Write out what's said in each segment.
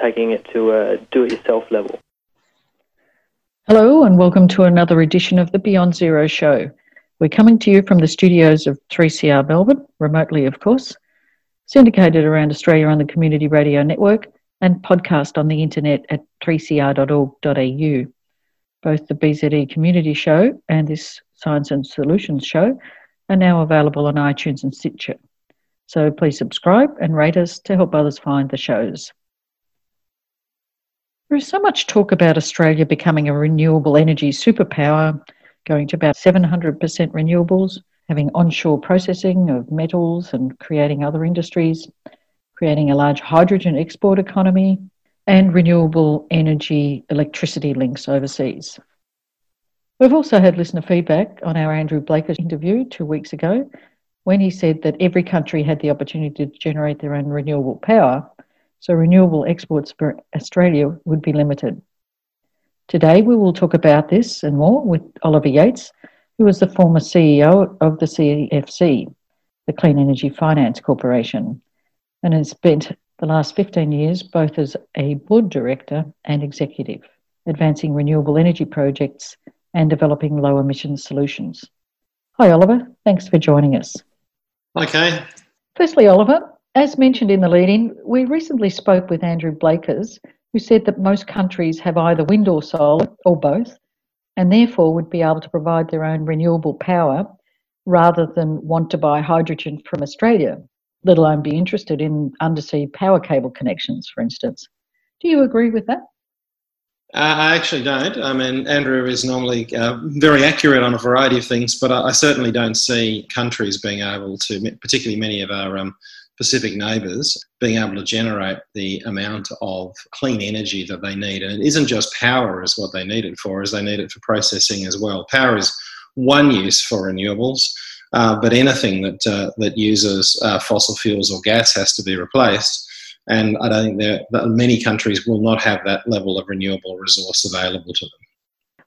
Taking it to a do it yourself level. Hello, and welcome to another edition of the Beyond Zero show. We're coming to you from the studios of 3CR Melbourne, remotely, of course, syndicated around Australia on the Community Radio Network, and podcast on the internet at 3cr.org.au. Both the BZE Community Show and this Science and Solutions show are now available on iTunes and Stitcher. So please subscribe and rate us to help others find the shows. There is so much talk about Australia becoming a renewable energy superpower, going to about 700% renewables, having onshore processing of metals and creating other industries, creating a large hydrogen export economy, and renewable energy electricity links overseas. We've also had listener feedback on our Andrew Blakers interview two weeks ago when he said that every country had the opportunity to generate their own renewable power, so renewable exports for Australia would be limited. Today, we will talk about this and more with Oliver Yates, who was the former CEO of the CEFC, the Clean Energy Finance Corporation, and has spent the last 15 years both as a board director and executive, advancing renewable energy projects and developing low emission solutions. Hi, Oliver. Thanks for joining us. Okay. Firstly, Oliver, as mentioned in the lead in, we recently spoke with Andrew Blakers, who said that most countries have either wind or solar, or both, and therefore would be able to provide their own renewable power rather than want to buy hydrogen from Australia, let alone be interested in undersea power cable connections, for instance. Do you agree with that? Uh, I actually don't. I mean, Andrew is normally uh, very accurate on a variety of things, but I, I, certainly don't see countries being able to, particularly many of our um, Pacific neighbours, being able to generate the amount of clean energy that they need. And it isn't just power is what they need it for, as they need it for processing as well. Power is one use for renewables. Uh, but anything that uh, that uses uh, fossil fuels or gas has to be replaced. And I don't think that many countries will not have that level of renewable resource available to them.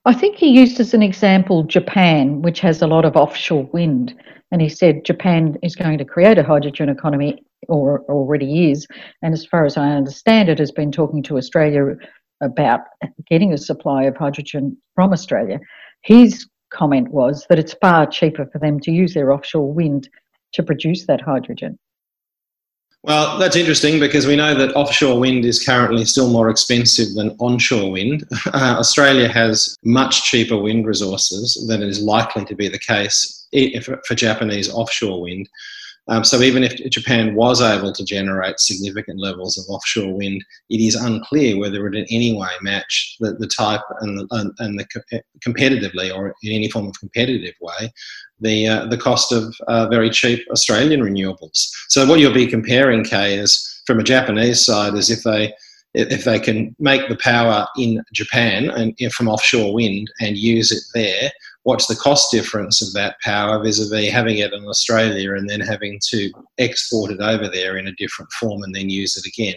I think he used as an example Japan, which has a lot of offshore wind. And he said Japan is going to create a hydrogen economy, or already is. And as far as I understand it, has been talking to Australia about getting a supply of hydrogen from Australia. His comment was that it's far cheaper for them to use their offshore wind to produce that hydrogen. Well, that's interesting because we know that offshore wind is currently still more expensive than onshore wind. Uh, Australia has much cheaper wind resources than is likely to be the case for Japanese offshore wind. Um, so even if Japan was able to generate significant levels of offshore wind, it is unclear whether it in any way match the, the type and the, and the competitively or in any form of competitive way the uh, the cost of uh, very cheap Australian renewables. So what you'll be comparing, Kay, is from a Japanese side, is if they if they can make the power in Japan and from offshore wind and use it there, what's the cost difference of that power vis-a-vis having it in Australia and then having to export it over there in a different form and then use it again?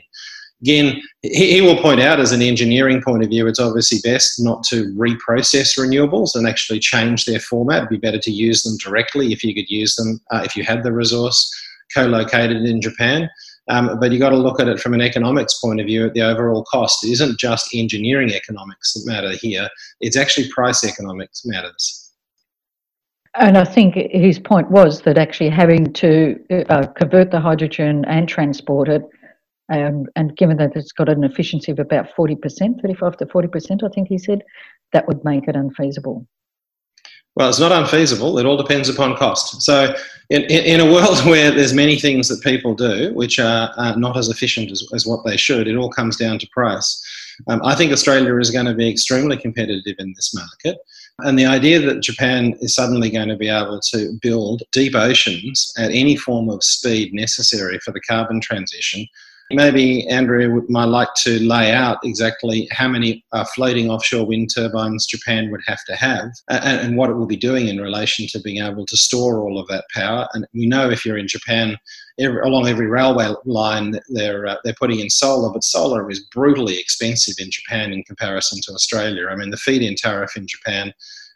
Again, he, will point out as an engineering point of view, it's obviously best not to reprocess renewables and actually change their format. It'd be better to use them directly if you could use them, uh, if you had the resource co-located in Japan. Um, but you've got to look at it from an economics point of view at the overall cost. It isn't just engineering economics that matter here, it's actually price economics that matters. And I think his point was that actually having to uh, convert the hydrogen and transport it, um, and given that it's got an efficiency of about 40%, 35 to 40%, I think he said, that would make it unfeasible. Well, it's not unfeasible. It all depends upon cost. So, in, in, in a world where there's many things that people do which are uh, not as efficient as, as what they should, it all comes down to price. Um, I think Australia is going to be extremely competitive in this market. And the idea that Japan is suddenly going to be able to build deep oceans at any form of speed necessary for the carbon transition maybe Andrew might like to lay out exactly how many uh, floating offshore wind turbines Japan would have to have and, and, what it will be doing in relation to being able to store all of that power. And we know if you're in Japan, every, along every railway line, they're, uh, they're putting in solar, but solar is brutally expensive in Japan in comparison to Australia. I mean, the feed in tariff in Japan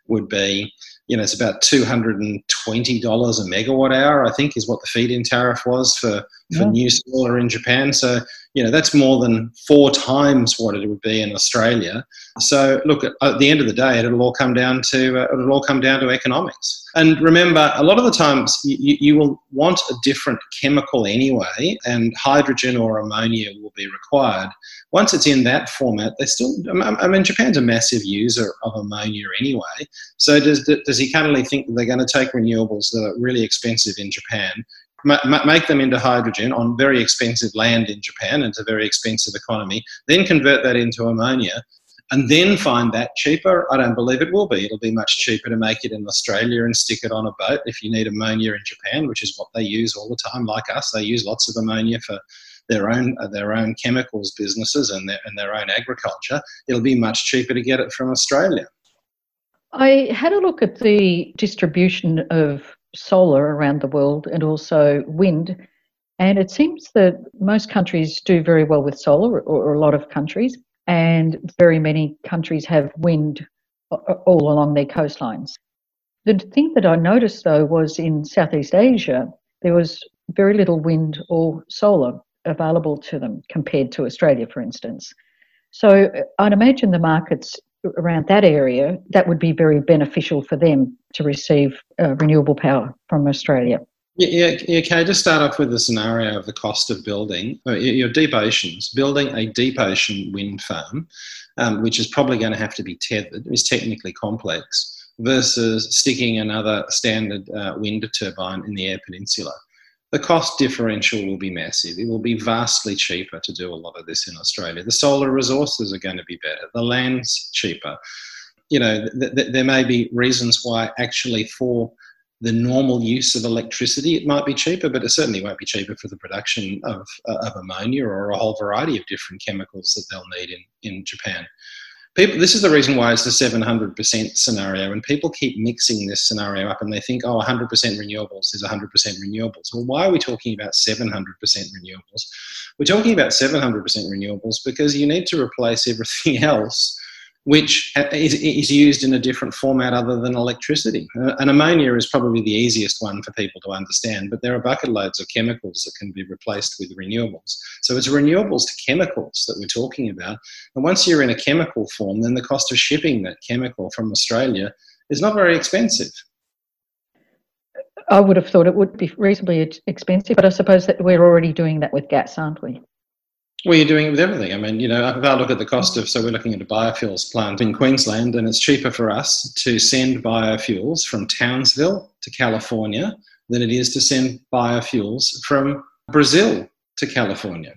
would be you know, it's about two hundred and twenty dollars a megawatt hour. I think is what the feed-in tariff was for for yeah. new solar in Japan. So you know that's more than four times what it would be in Australia. So look, at the end of the day, it'll all come down to uh, it'll all come down to economics. And remember, a lot of the times you, you will want a different chemical anyway, and hydrogen or ammonia will be required. Once it's in that format, they still. I mean, Japan's a massive user of ammonia anyway. So does does he currently think that they're going to take renewables that are really expensive in Japan, make them into hydrogen on very expensive land in Japan and a very expensive economy, then convert that into ammonia, and then find that cheaper? I don't believe it will be. It'll be much cheaper to make it in Australia and stick it on a boat if you need ammonia in Japan, which is what they use all the time, like us. They use lots of ammonia for their own uh, their own chemicals businesses and their, and their own agriculture. It'll be much cheaper to get it from Australia. I had a look at the distribution of solar around the world and also wind. And it seems that most countries do very well with solar, or, a lot of countries, and very many countries have wind all along their coastlines. The thing that I noticed though was in Southeast Asia, there was very little wind or solar available to them compared to Australia, for instance. So uh, I'd imagine the markets around that area, that would be very beneficial for them to receive uh, renewable power from Australia. Yeah, yeah, okay. Just start off with the scenario of the cost of building your deep oceans. Building a deep ocean wind farm, um, which is probably going to have to be tethered, is technically complex versus sticking another standard uh, wind turbine in the Eyre Peninsula the cost differential will be massive. It will be vastly cheaper to do a lot of this in Australia. The solar resources are going to be better. The land's cheaper. You know, th- th- there may be reasons why actually for the normal use of electricity it might be cheaper, but it certainly won't be cheaper for the production of, uh, of ammonia or a whole variety of different chemicals that they'll need in, in Japan people, this is the reason why it's the 700% scenario. And people keep mixing this scenario up and they think, oh, 100% renewables is 100% renewables. Well, why are we talking about 700% renewables? We're talking about 700% renewables because you need to replace everything else which is, is, used in a different format other than electricity. Uh, and ammonia is probably the easiest one for people to understand, but there are bucket loads of chemicals that can be replaced with renewables. So it's renewables to chemicals that we're talking about. And once you're in a chemical form, then the cost of shipping that chemical from Australia is not very expensive. I would have thought it would be reasonably expensive, but I suppose that we're already doing that with gas, aren't we? Well, you're doing it with everything. I mean, you know, if I look at the cost of, so we're looking at a biofuels plant in Queensland, and it's cheaper for us to send biofuels from Townsville to California than it is to send biofuels from Brazil to California.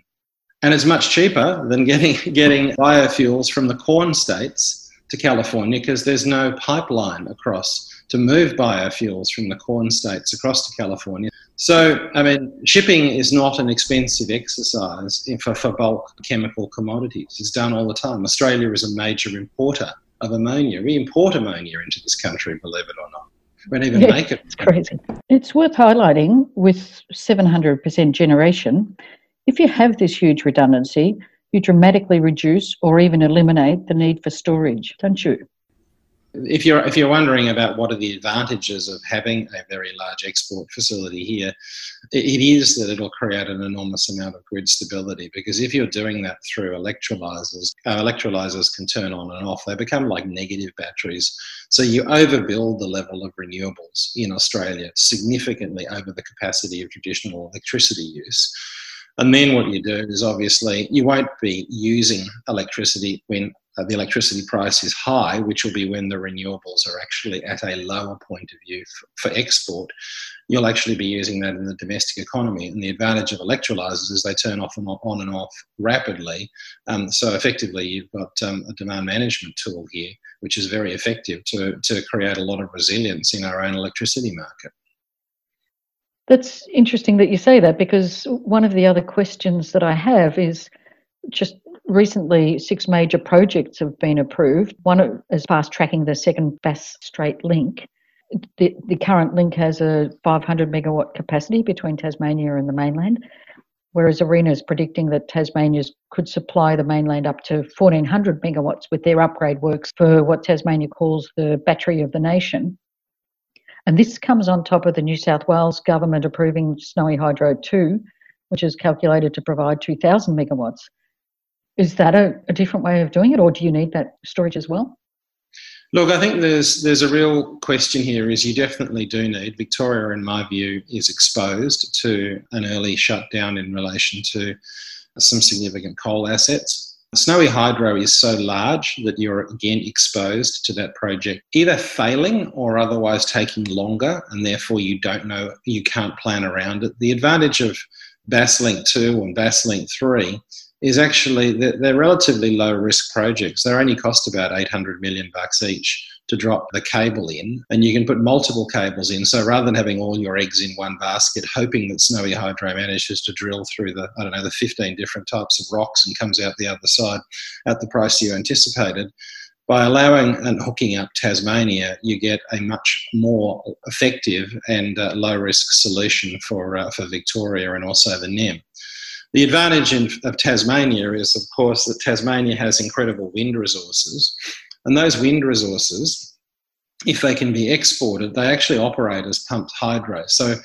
And it's much cheaper than getting, getting biofuels from the corn states to California because there's no pipeline across to move biofuels from the corn states across to California. So, I mean, shipping is not an expensive exercise for, for bulk chemical commodities. It's done all the time. Australia is a major importer of ammonia. We import ammonia into this country, believe it or not. We don't even yeah, make it. It's crazy. It's worth highlighting with 700% generation, if you have this huge redundancy, you dramatically reduce or even eliminate the need for storage, don't you? If you're if you're wondering about what are the advantages of having a very large export facility here, it is that it'll create an enormous amount of grid stability. Because if you're doing that through electrolyzers, uh, electrolyzers can turn on and off. They become like negative batteries. So you overbuild the level of renewables in Australia significantly over the capacity of traditional electricity use. And then what you do is obviously you won't be using electricity when uh, the electricity price is high, which will be when the renewables are actually at a lower point of view for, for export, you'll actually be using that in the domestic economy. And the advantage of electrolyzers is they turn off and on and off rapidly. Um, so effectively, you've got um, a demand management tool here, which is very effective to, to create a lot of resilience in our own electricity market. That's interesting that you say that because one of the other questions that I have is just recently six major projects have been approved. One is fast tracking the second Bass Strait link. The, the current link has a 500 megawatt capacity between Tasmania and the mainland, whereas ARENA is predicting that Tasmania could supply the mainland up to 1400 megawatts with their upgrade works for what Tasmania calls the battery of the nation. And this comes on top of the New South Wales government approving Snowy Hydro 2, which is calculated to provide 2,000 megawatts. Is that a, a, different way of doing it, or do you need that storage as well? Look, I think there's there's a real question here. Is you definitely do need Victoria, in my view, is exposed to an early shutdown in relation to some significant coal assets. Snowy Hydro is so large that you're again exposed to that project either failing or otherwise taking longer, and therefore you don't know, you can't plan around it. The advantage of Basslink 2 and Basslink 3 is actually they're, they're relatively low risk projects. They only cost about 800 million bucks each to drop the cable in, and you can put multiple cables in. So rather than having all your eggs in one basket, hoping that Snowy Hydro manages to drill through the I don't know the 15 different types of rocks and comes out the other side at the price you anticipated. By allowing and hooking up Tasmania, you get a much more effective and uh, low risk solution for uh, for Victoria and also the NEM. The advantage in, of Tasmania is, of course, that Tasmania has incredible wind resources, and those wind resources, if they can be exported, they actually operate as pumped hydro. So,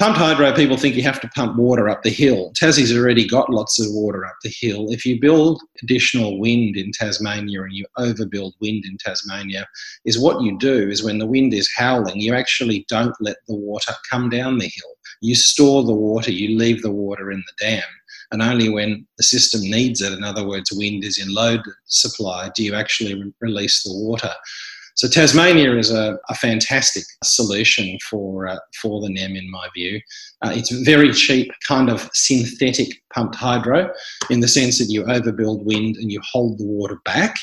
pumped hydro, people think you have to pump water up the hill. Tassie's already got lots of water up the hill. If you build additional wind in Tasmania and you overbuild wind in Tasmania, is what you do is when the wind is howling, you actually don't let the water come down the hill. You store the water, you leave the water in the dam and only when the system needs it, in other words, wind is in load supply, do you actually re- release the water. So Tasmania is a, a fantastic solution for uh, for the NEM, in my view. Uh, it's very cheap, kind of synthetic pumped hydro, in the sense that you overbuild wind and you hold the water back.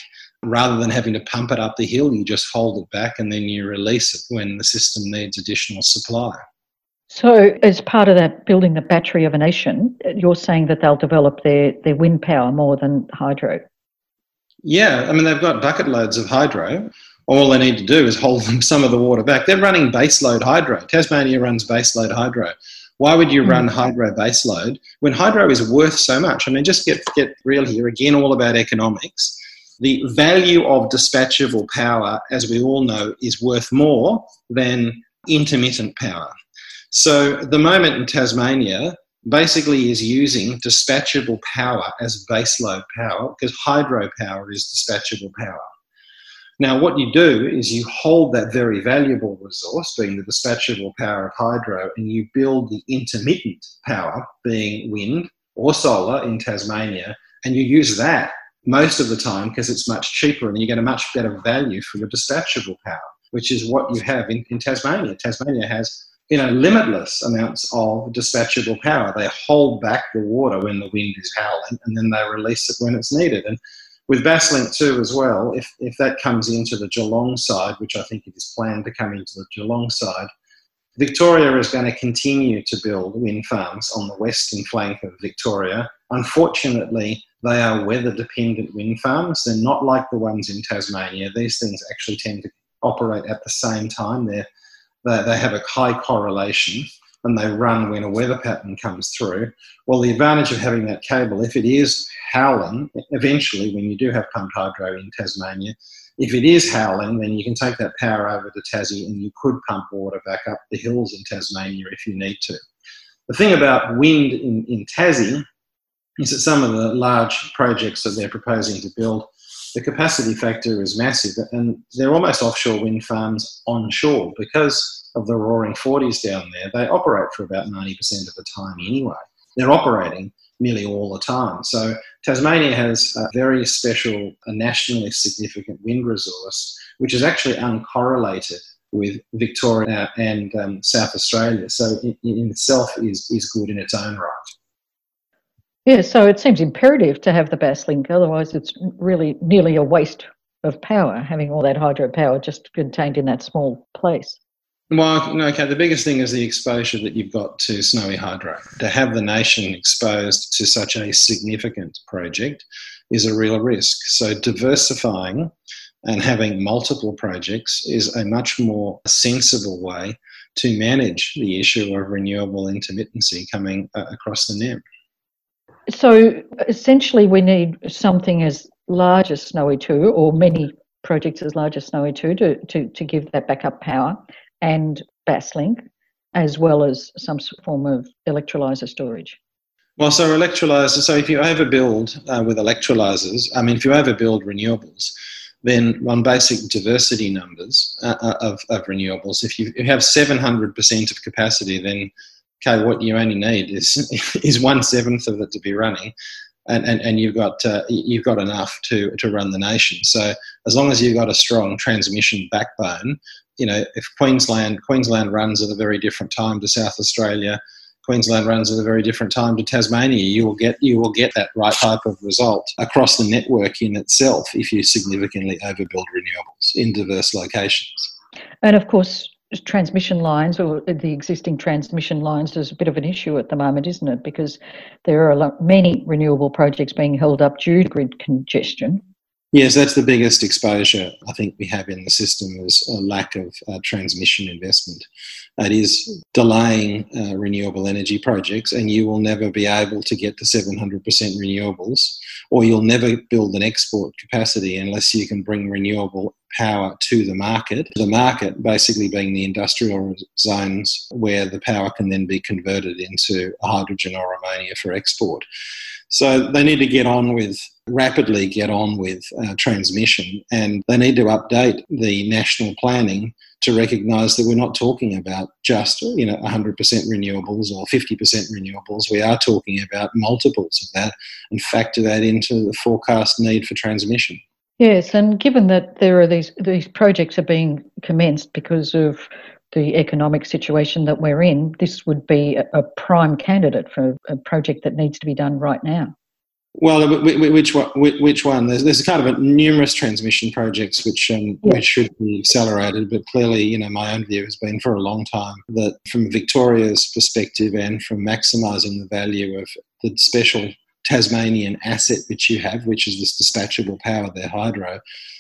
Rather than having to pump it up the hill, you just hold it back and then you release it when the system needs additional supply. So, as part of that building the battery of a nation, you're saying that they'll develop their, their wind power more than hydro? Yeah, I mean, they've got bucket loads of hydro. All they need to do is hold some of the water back. They're running baseload hydro. Tasmania runs baseload hydro. Why would you run hmm. hydro baseload when hydro is worth so much? I mean, just get, get real here. Again, all about economics. The value of dispatchable power, as we all know, is worth more than intermittent power. So the moment in Tasmania basically is using dispatchable power as baseload power because hydropower is dispatchable power. Now, what you do is you hold that very valuable resource, being the dispatchable power of hydro, and you build the intermittent power, being wind or solar in Tasmania, and you use that most of the time because it's much cheaper and you get a much better value for your dispatchable power, which is what you have in, in Tasmania. Tasmania has you know, limitless amounts of dispatchable power. They hold back the water when the wind is howling, and then they release it when it's needed. And with Basslink 2 as well, if, if that comes into the Geelong side, which I think it is planned to come into the Geelong side, Victoria is going to continue to build wind farms on the western flank of Victoria. Unfortunately, they are weather dependent wind farms. They're not like the ones in Tasmania. These things actually tend to operate at the same time. They're they, they have a high correlation and they run when a weather pattern comes through. Well, the advantage of having that cable, if it is howling, eventually when you do have pumped hydro in Tasmania, if it is howling, then you can take that power over to Tassie and you could pump water back up the hills in Tasmania if you need to. The thing about wind in, in Tassie is that some of the large projects that they're proposing to build the capacity factor is massive, and they're almost offshore wind farms onshore because of the roaring 40s down there. They operate for about 90% of the time anyway. They're operating nearly all the time. So Tasmania has a very special, a nationally significant wind resource, which is actually uncorrelated with Victoria and um, South Australia. So in, in itself is, is good in its own right. Yeah, so it seems imperative to have the Basslink, otherwise it's really nearly a waste of power having all that hydropower just contained in that small place. Well, okay. The biggest thing is the exposure that you've got to snowy hydro. To have the nation exposed to such a significant project is a real risk. So, diversifying and having multiple projects is a much more sensible way to manage the issue of renewable intermittency coming uh, across the NEM. So essentially, we need something as large as Snowy 2 or many projects as large as Snowy 2 to, to, to give that backup power and Basslink, as well as some form of electrolyser storage. Well, so electrolyzers, so if you overbuild uh, with electrolyzers, I mean, if you overbuild renewables, then on basic diversity numbers uh, uh of, of renewables, if you, you have 700% of capacity, then okay, what you only need is is one seventh of it to be running, and, and, and you've got uh, you've got enough to to run the nation. So as long as you've got a strong transmission backbone, you know, if Queensland Queensland runs at a very different time to South Australia, Queensland runs at a very different time to Tasmania, you will get you will get that right type of result across the network in itself if you significantly overbuild renewables in diverse locations. And of course, transmission lines or the existing transmission lines is a bit of an issue at the moment, isn't it? Because there are many renewable projects being held up due to grid congestion. Yes, that's the biggest exposure I think we have in the system is a lack of uh, transmission investment. It is delaying uh, renewable energy projects, and you will never be able to get to 700% renewables, or you'll never build an export capacity unless you can bring renewable power to the market. The market basically being the industrial zones where the power can then be converted into hydrogen or ammonia for export. So they need to get on with rapidly get on with uh, transmission and they need to update the national planning to recognise that we're not talking about just you know 100% renewables or 50% renewables. We are talking about multiples of that and factor that into the forecast need for transmission. Yes, and given that there are these these projects are being commenced because of the economic situation that we're in, this would be a, a prime candidate for a project that needs to be done right now. Well, which one? Which one? There's, there's kind of numerous transmission projects which um, yeah. which should be accelerated, but clearly, you know, my own view has been for a long time that from Victoria's perspective and from maximising the value of the special Tasmanian asset which you have, which is this dispatchable power, their hydro,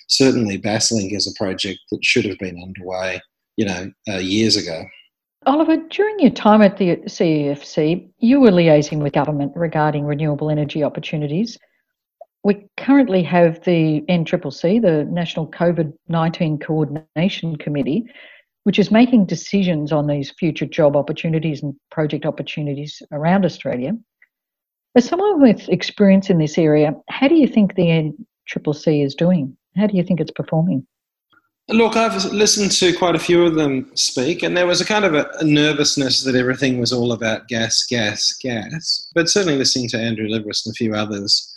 certainly Basslink is a project that should have been underway, you know, uh, years ago. Oliver, during your time at the CEFC, you were liaising with government regarding renewable energy opportunities. We currently have the NCCC, the National COVID 19 Coordination Committee, which is making decisions on these future job opportunities and project opportunities around Australia. As someone with experience in this area, how do you think the NCCC is doing? How do you think it's performing? Look, I've listened to quite a few of them speak, and there was a kind of a, a, nervousness that everything was all about gas, gas, gas. But certainly listening to Andrew Liveris and a few others,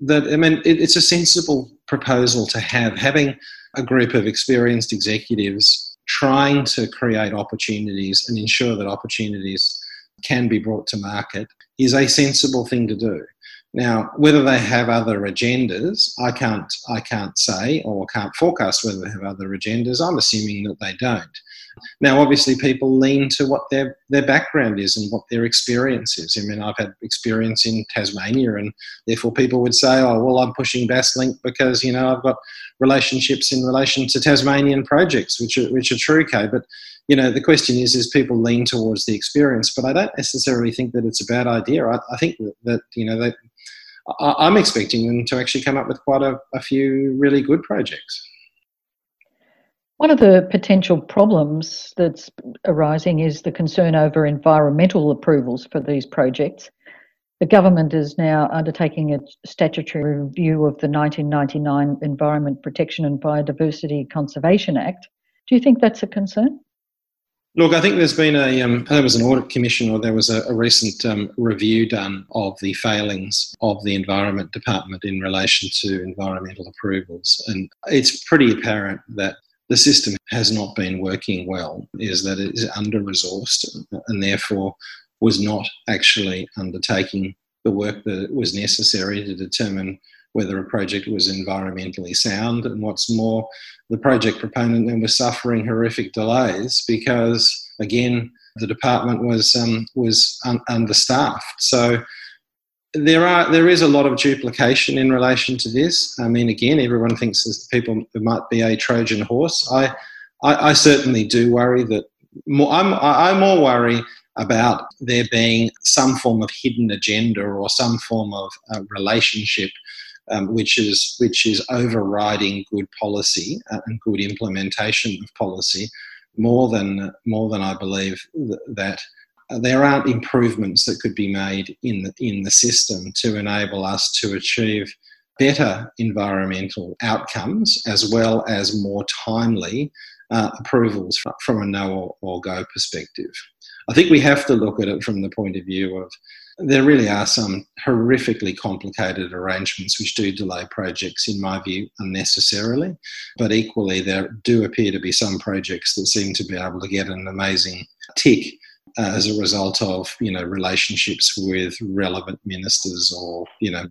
that I mean, it, it's a sensible proposal to have, having a group of experienced executives trying to create opportunities and ensure that opportunities can be brought to market is a sensible thing to do. Now, whether they have other agendas, I can't, I can't say or can't forecast whether they have other agendas. I'm assuming that they don't. Now, obviously, people lean to what their, their background is and what their experience is. I mean, I've had experience in Tasmania, and therefore people would say, oh, well, I'm pushing Basslink because, you know, I've got relationships in relation to Tasmanian projects, which are, which are true, Kay. But you know, the question is, is people lean towards the experience, but I don't necessarily think that it's a bad idea. I, I think that, you know, they, I, am expecting them to actually come up with quite a, a few really good projects. One of the potential problems that's arising is the concern over environmental approvals for these projects. The government is now undertaking a statutory review of the 1999 Environment Protection and Biodiversity Conservation Act. Do you think that's a concern? Look, I think there's been a um, there was an audit commission or there was a, a recent um, review done of the failings of the Environment Department in relation to environmental approvals, and it's pretty apparent that the system has not been working well. Is that it is under resourced and therefore was not actually undertaking the work that was necessary to determine whether a project was environmentally sound. And what's more, the project proponent then was suffering horrific delays because, again, the department was um, was un- understaffed. So there are there is a lot of duplication in relation to this. I mean, again, everyone thinks that people might be a Trojan horse. I I, I certainly do worry that. More, I'm I more worry about there being some form of hidden agenda or some form of uh, relationship um, which is which is overriding good policy uh, and good implementation of policy more than more than I believe th- that there aren't improvements that could be made in the, in the system to enable us to achieve better environmental outcomes as well as more timely uh, approvals from a no or, or go perspective. I think we have to look at it from the point of view of there really are some horrifically complicated arrangements which do delay projects, in my view, unnecessarily. But equally, there do appear to be some projects that seem to be able to get an amazing tick uh, as a result of you know relationships with relevant ministers or you know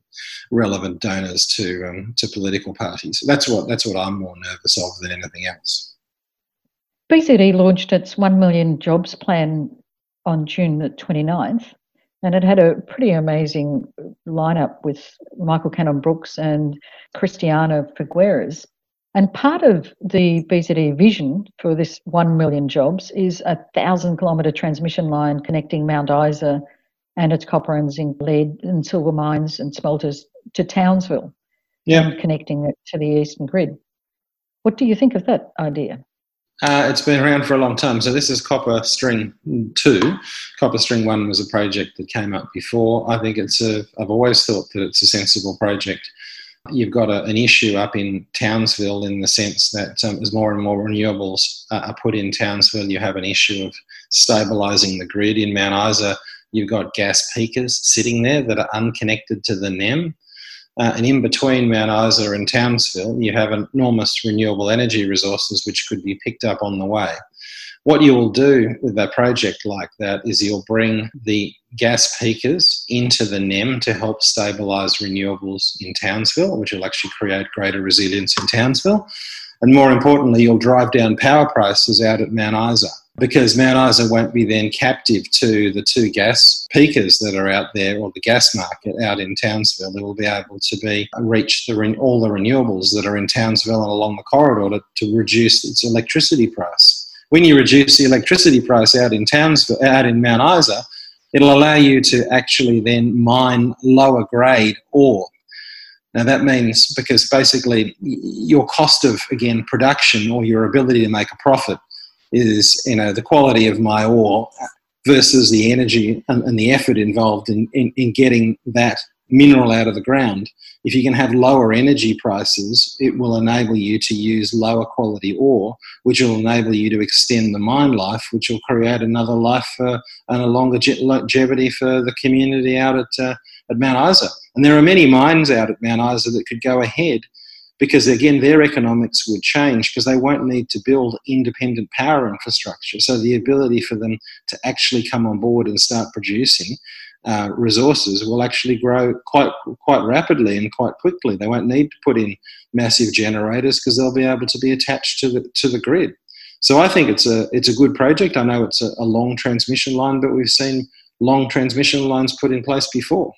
relevant donors to um, to political parties. That's what that's what I'm more nervous of than anything else. BCD launched its 1 million jobs plan on June the 29th, and it had a pretty amazing lineup with Michael Cannon Brookes and Christiana Figueres. And part of the BZE vision for this 1 million jobs is a 1,000 kilometre transmission line connecting Mount Isa and its copper and zinc lead and silver mines and smelters to Townsville. Yeah. connecting it to the eastern grid. What do you think of that idea? Uh, it's been around for a long time. So this is CopperString Two. CopperString One was a project that came up before. I think it's a. I've always thought that it's a sensible project. You've got a, an issue up in Townsville in the sense that um, as more and more renewables uh, are put in Townsville, you have an issue of stabilising the grid. In Mount Isa, you've got gas peakers sitting there that are unconnected to the NEM. Uh, and in between Mount Isa and Townsville, you have enormous renewable energy resources which could be picked up on the way. What you will do with a project like that is you'll bring the gas peakers into the NEM to help stabilise renewables in Townsville, which will actually create greater resilience in Townsville. And more importantly, you'll drive down power prices out at Mount Isa because Mount Isa won't be then captive to the two gas peakers that are out there or the gas market out in Townsville. It will be able to be reach the, all the renewables that are in Townsville and along the corridor to, to reduce its electricity price. When you reduce the electricity price out in Townsville, out in Mount Isa, it'll allow you to actually then mine lower grade ore now that means because basically your cost of again production or your ability to make a profit is you know the quality of my ore versus the energy and, and the effort involved in, in, in getting that mineral out of the ground. If you can have lower energy prices, it will enable you to use lower quality ore, which will enable you to extend the mine life, which will create another life for, and a longer longevity for the community out at, uh, at Mount Isa. And there are many mines out at Mount Isa that could go ahead because again their economics would change because they won't need to build independent power infrastructure. So the ability for them to actually come on board and start producing uh, resources will actually grow quite quite rapidly and quite quickly. They won't need to put in massive generators because they'll be able to be attached to the to the grid. So I think it's a it's a good project. I know it's a, a long transmission line but we've seen long transmission lines put in place before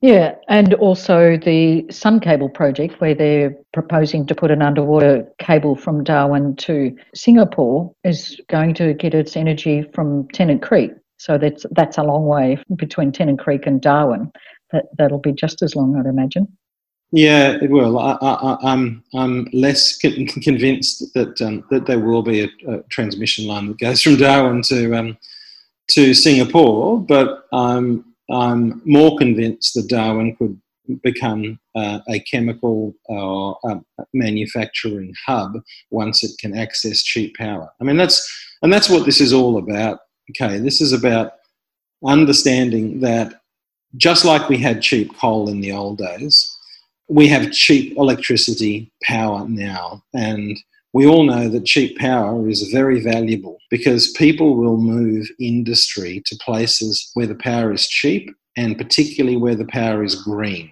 yeah, and also the Sun Cable project, where they're proposing to put an underwater cable from Darwin to Singapore, is going to get its energy from Tennant Creek. So that's that's a long way between Tennant Creek and Darwin. That that'll be just as long, I'd imagine. Yeah, it will. I, am I'm, I'm less convinced that um, that there will be a, a, transmission line that goes from Darwin to um, to Singapore, but um, I'm more convinced that Darwin could become uh, a chemical uh, uh, manufacturing hub once it can access cheap power. I mean, that's and that's what this is all about. Okay, this is about understanding that just like we had cheap coal in the old days, we have cheap electricity power now, and we all know that cheap power is very valuable because people will move industry to places where the power is cheap and particularly where the power is green.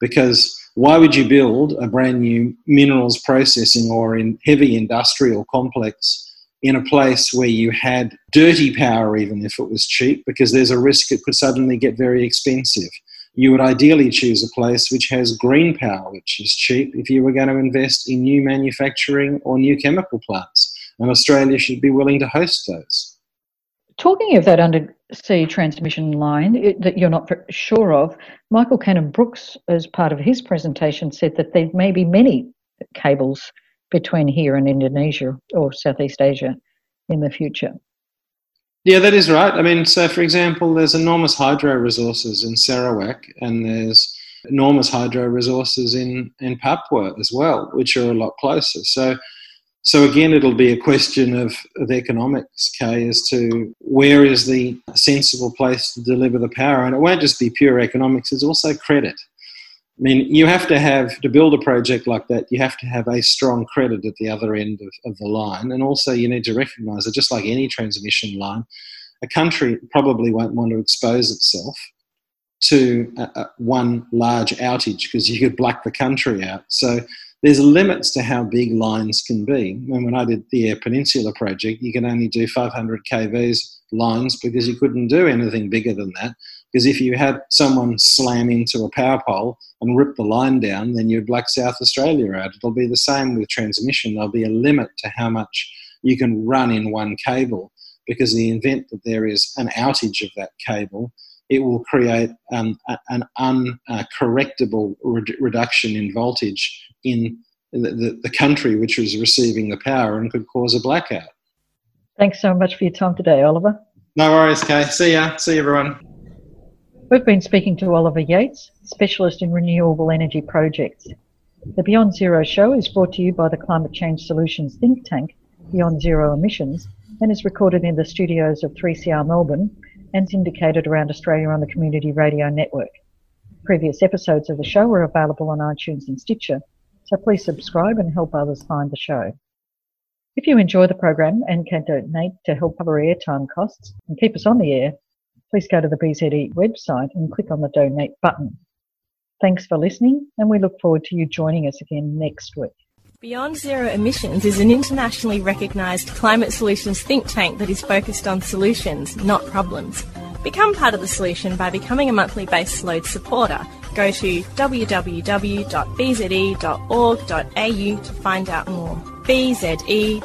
Because why would you build a brand new minerals processing or in heavy industrial complex in a place where you had dirty power, even if it was cheap, because there's a risk it could suddenly get very expensive. You would ideally choose a place which has green power, which is cheap, if you were going to invest in new manufacturing or new chemical plants. And Australia should be willing to host those. Talking of that undersea transmission line it, that you're not sure of, Michael Cannon Brookes, as part of his presentation, said that there may be many cables between here and Indonesia or Southeast Asia in the future. Yeah, that is right. I mean, so for example, there's enormous hydro resources in Sarawak and there's enormous hydro resources in, in Papua as well, which are a lot closer. So so again, it'll be a question of, of economics, Kay, as to where is the sensible place to deliver the power. And it won't just be pure economics, it's also credit. I mean, you have to have, to build a project like that, you have to have a strong credit at the other end of, of the line. And also, you need to recognise that just like any transmission line, a country probably won't want to expose itself to one large outage because you could black the country out. So there's limits to how big lines can be. And when I did the Eyre Peninsula project, you can only do 500 kVs lines because you couldn't do anything bigger than that. Because if you had someone slam into a power pole and rip the line down, then you'd black South Australia out. It'll be the same with transmission. There'll be a limit to how much you can run in one cable because in the event that there is an outage of that cable, it will create um, an uncorrectable reduction in voltage in the, the, the country which is receiving the power and could cause a blackout. Thanks so much for your time today, Oliver. No worries, Kay. See ya. See everyone. We've been speaking to Oliver Yates, specialist in renewable energy projects. The Beyond Zero show is brought to you by the Climate Change Solutions think tank, Beyond Zero Emissions, and is recorded in the studios of 3CR Melbourne and syndicated around Australia on the Community Radio Network. Previous episodes of the show are available on iTunes and Stitcher, so please subscribe and help others find the show. If you enjoy the program and can donate to help cover airtime costs and keep us on the air, please go to the BZE website and click on the donate button. Thanks for listening, and we look forward to you joining us again next week. Beyond Zero Emissions is an internationally recognised climate solutions think tank that is focused on solutions, not problems. Become part of the solution by becoming a monthly base load supporter. Go to www.bze.org.au to find out more. bze.org.au.